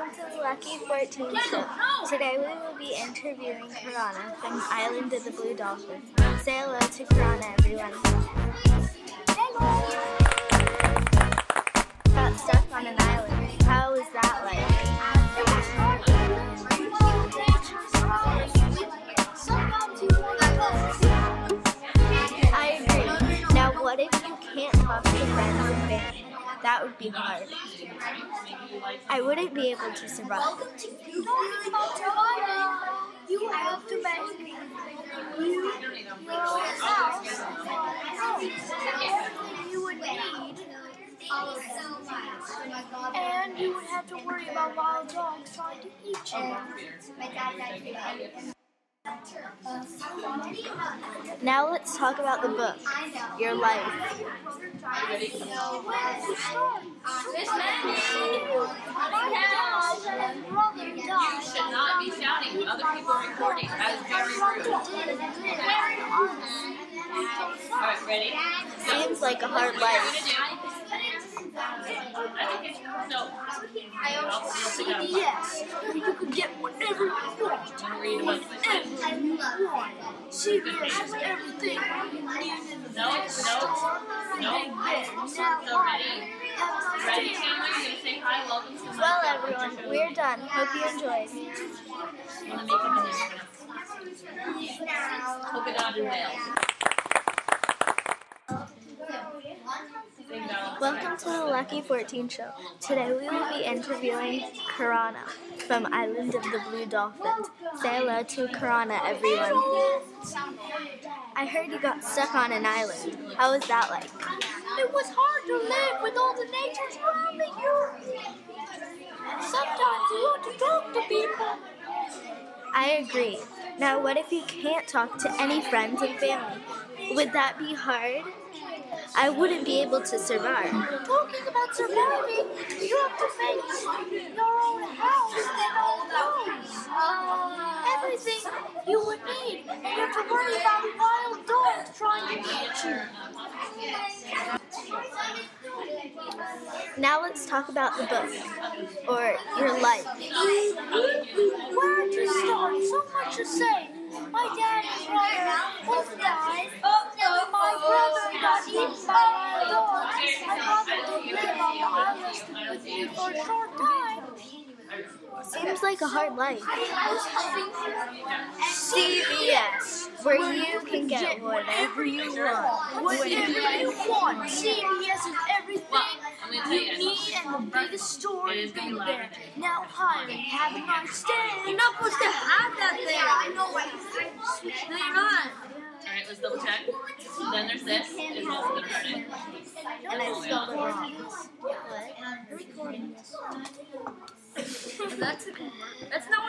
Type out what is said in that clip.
Welcome to the Lucky 14 Show. Today we will be interviewing Karana from Island of the Blue Dolphins. Say hello to Karana, everyone. Hello. Got stuck on an island. That would be hard. I wouldn't be able to survive. You have to make you you would need. And you would have to worry about wild dogs trying to eat you. Now let's talk about the book, Your Life. You should not be shouting. Other people are recording. That is very rude. All right, ready? Seems like a hard life. So, CVS, where you can get whatever Everything you need No, no, no. So ready? Ready? You gonna say hi? Welcome to my Well, everyone, we're done. Hope you enjoyed. Gonna make an polka dot and whale. Sing that one. Welcome to the Lucky 14 show. Today we will be interviewing Karana from Island of the Blue Dolphins. Say hello to Karana, everyone. I heard you got stuck on an island. How was that like? It was hard to live with all the nature surrounding you. Sometimes you want to talk to people. I agree. Now, what if you can't talk to any friends and family? Would that be hard? I wouldn't be able to survive. Talking about surviving, you have to make your own house and all those. Uh, everything you would need. And you have to worry about wild dogs trying to eat you. Now, let's talk about the book or your life. Where to start? So much to say. My dad and brother both died. My brother got eaten by wild dogs. My brother did live on the island with me for a short time. Seems like a hard life. CVS, where you can get whatever you want. Whatever you want. CVS is everything I'm gonna tell you need, and the biggest store is getting be there. Now hire. Have a nice day. You're not supposed to have that there. I know. No, you're not. All right, let's double check. Then there's this. Is also gonna. And I spelled it wrong. That's. That's not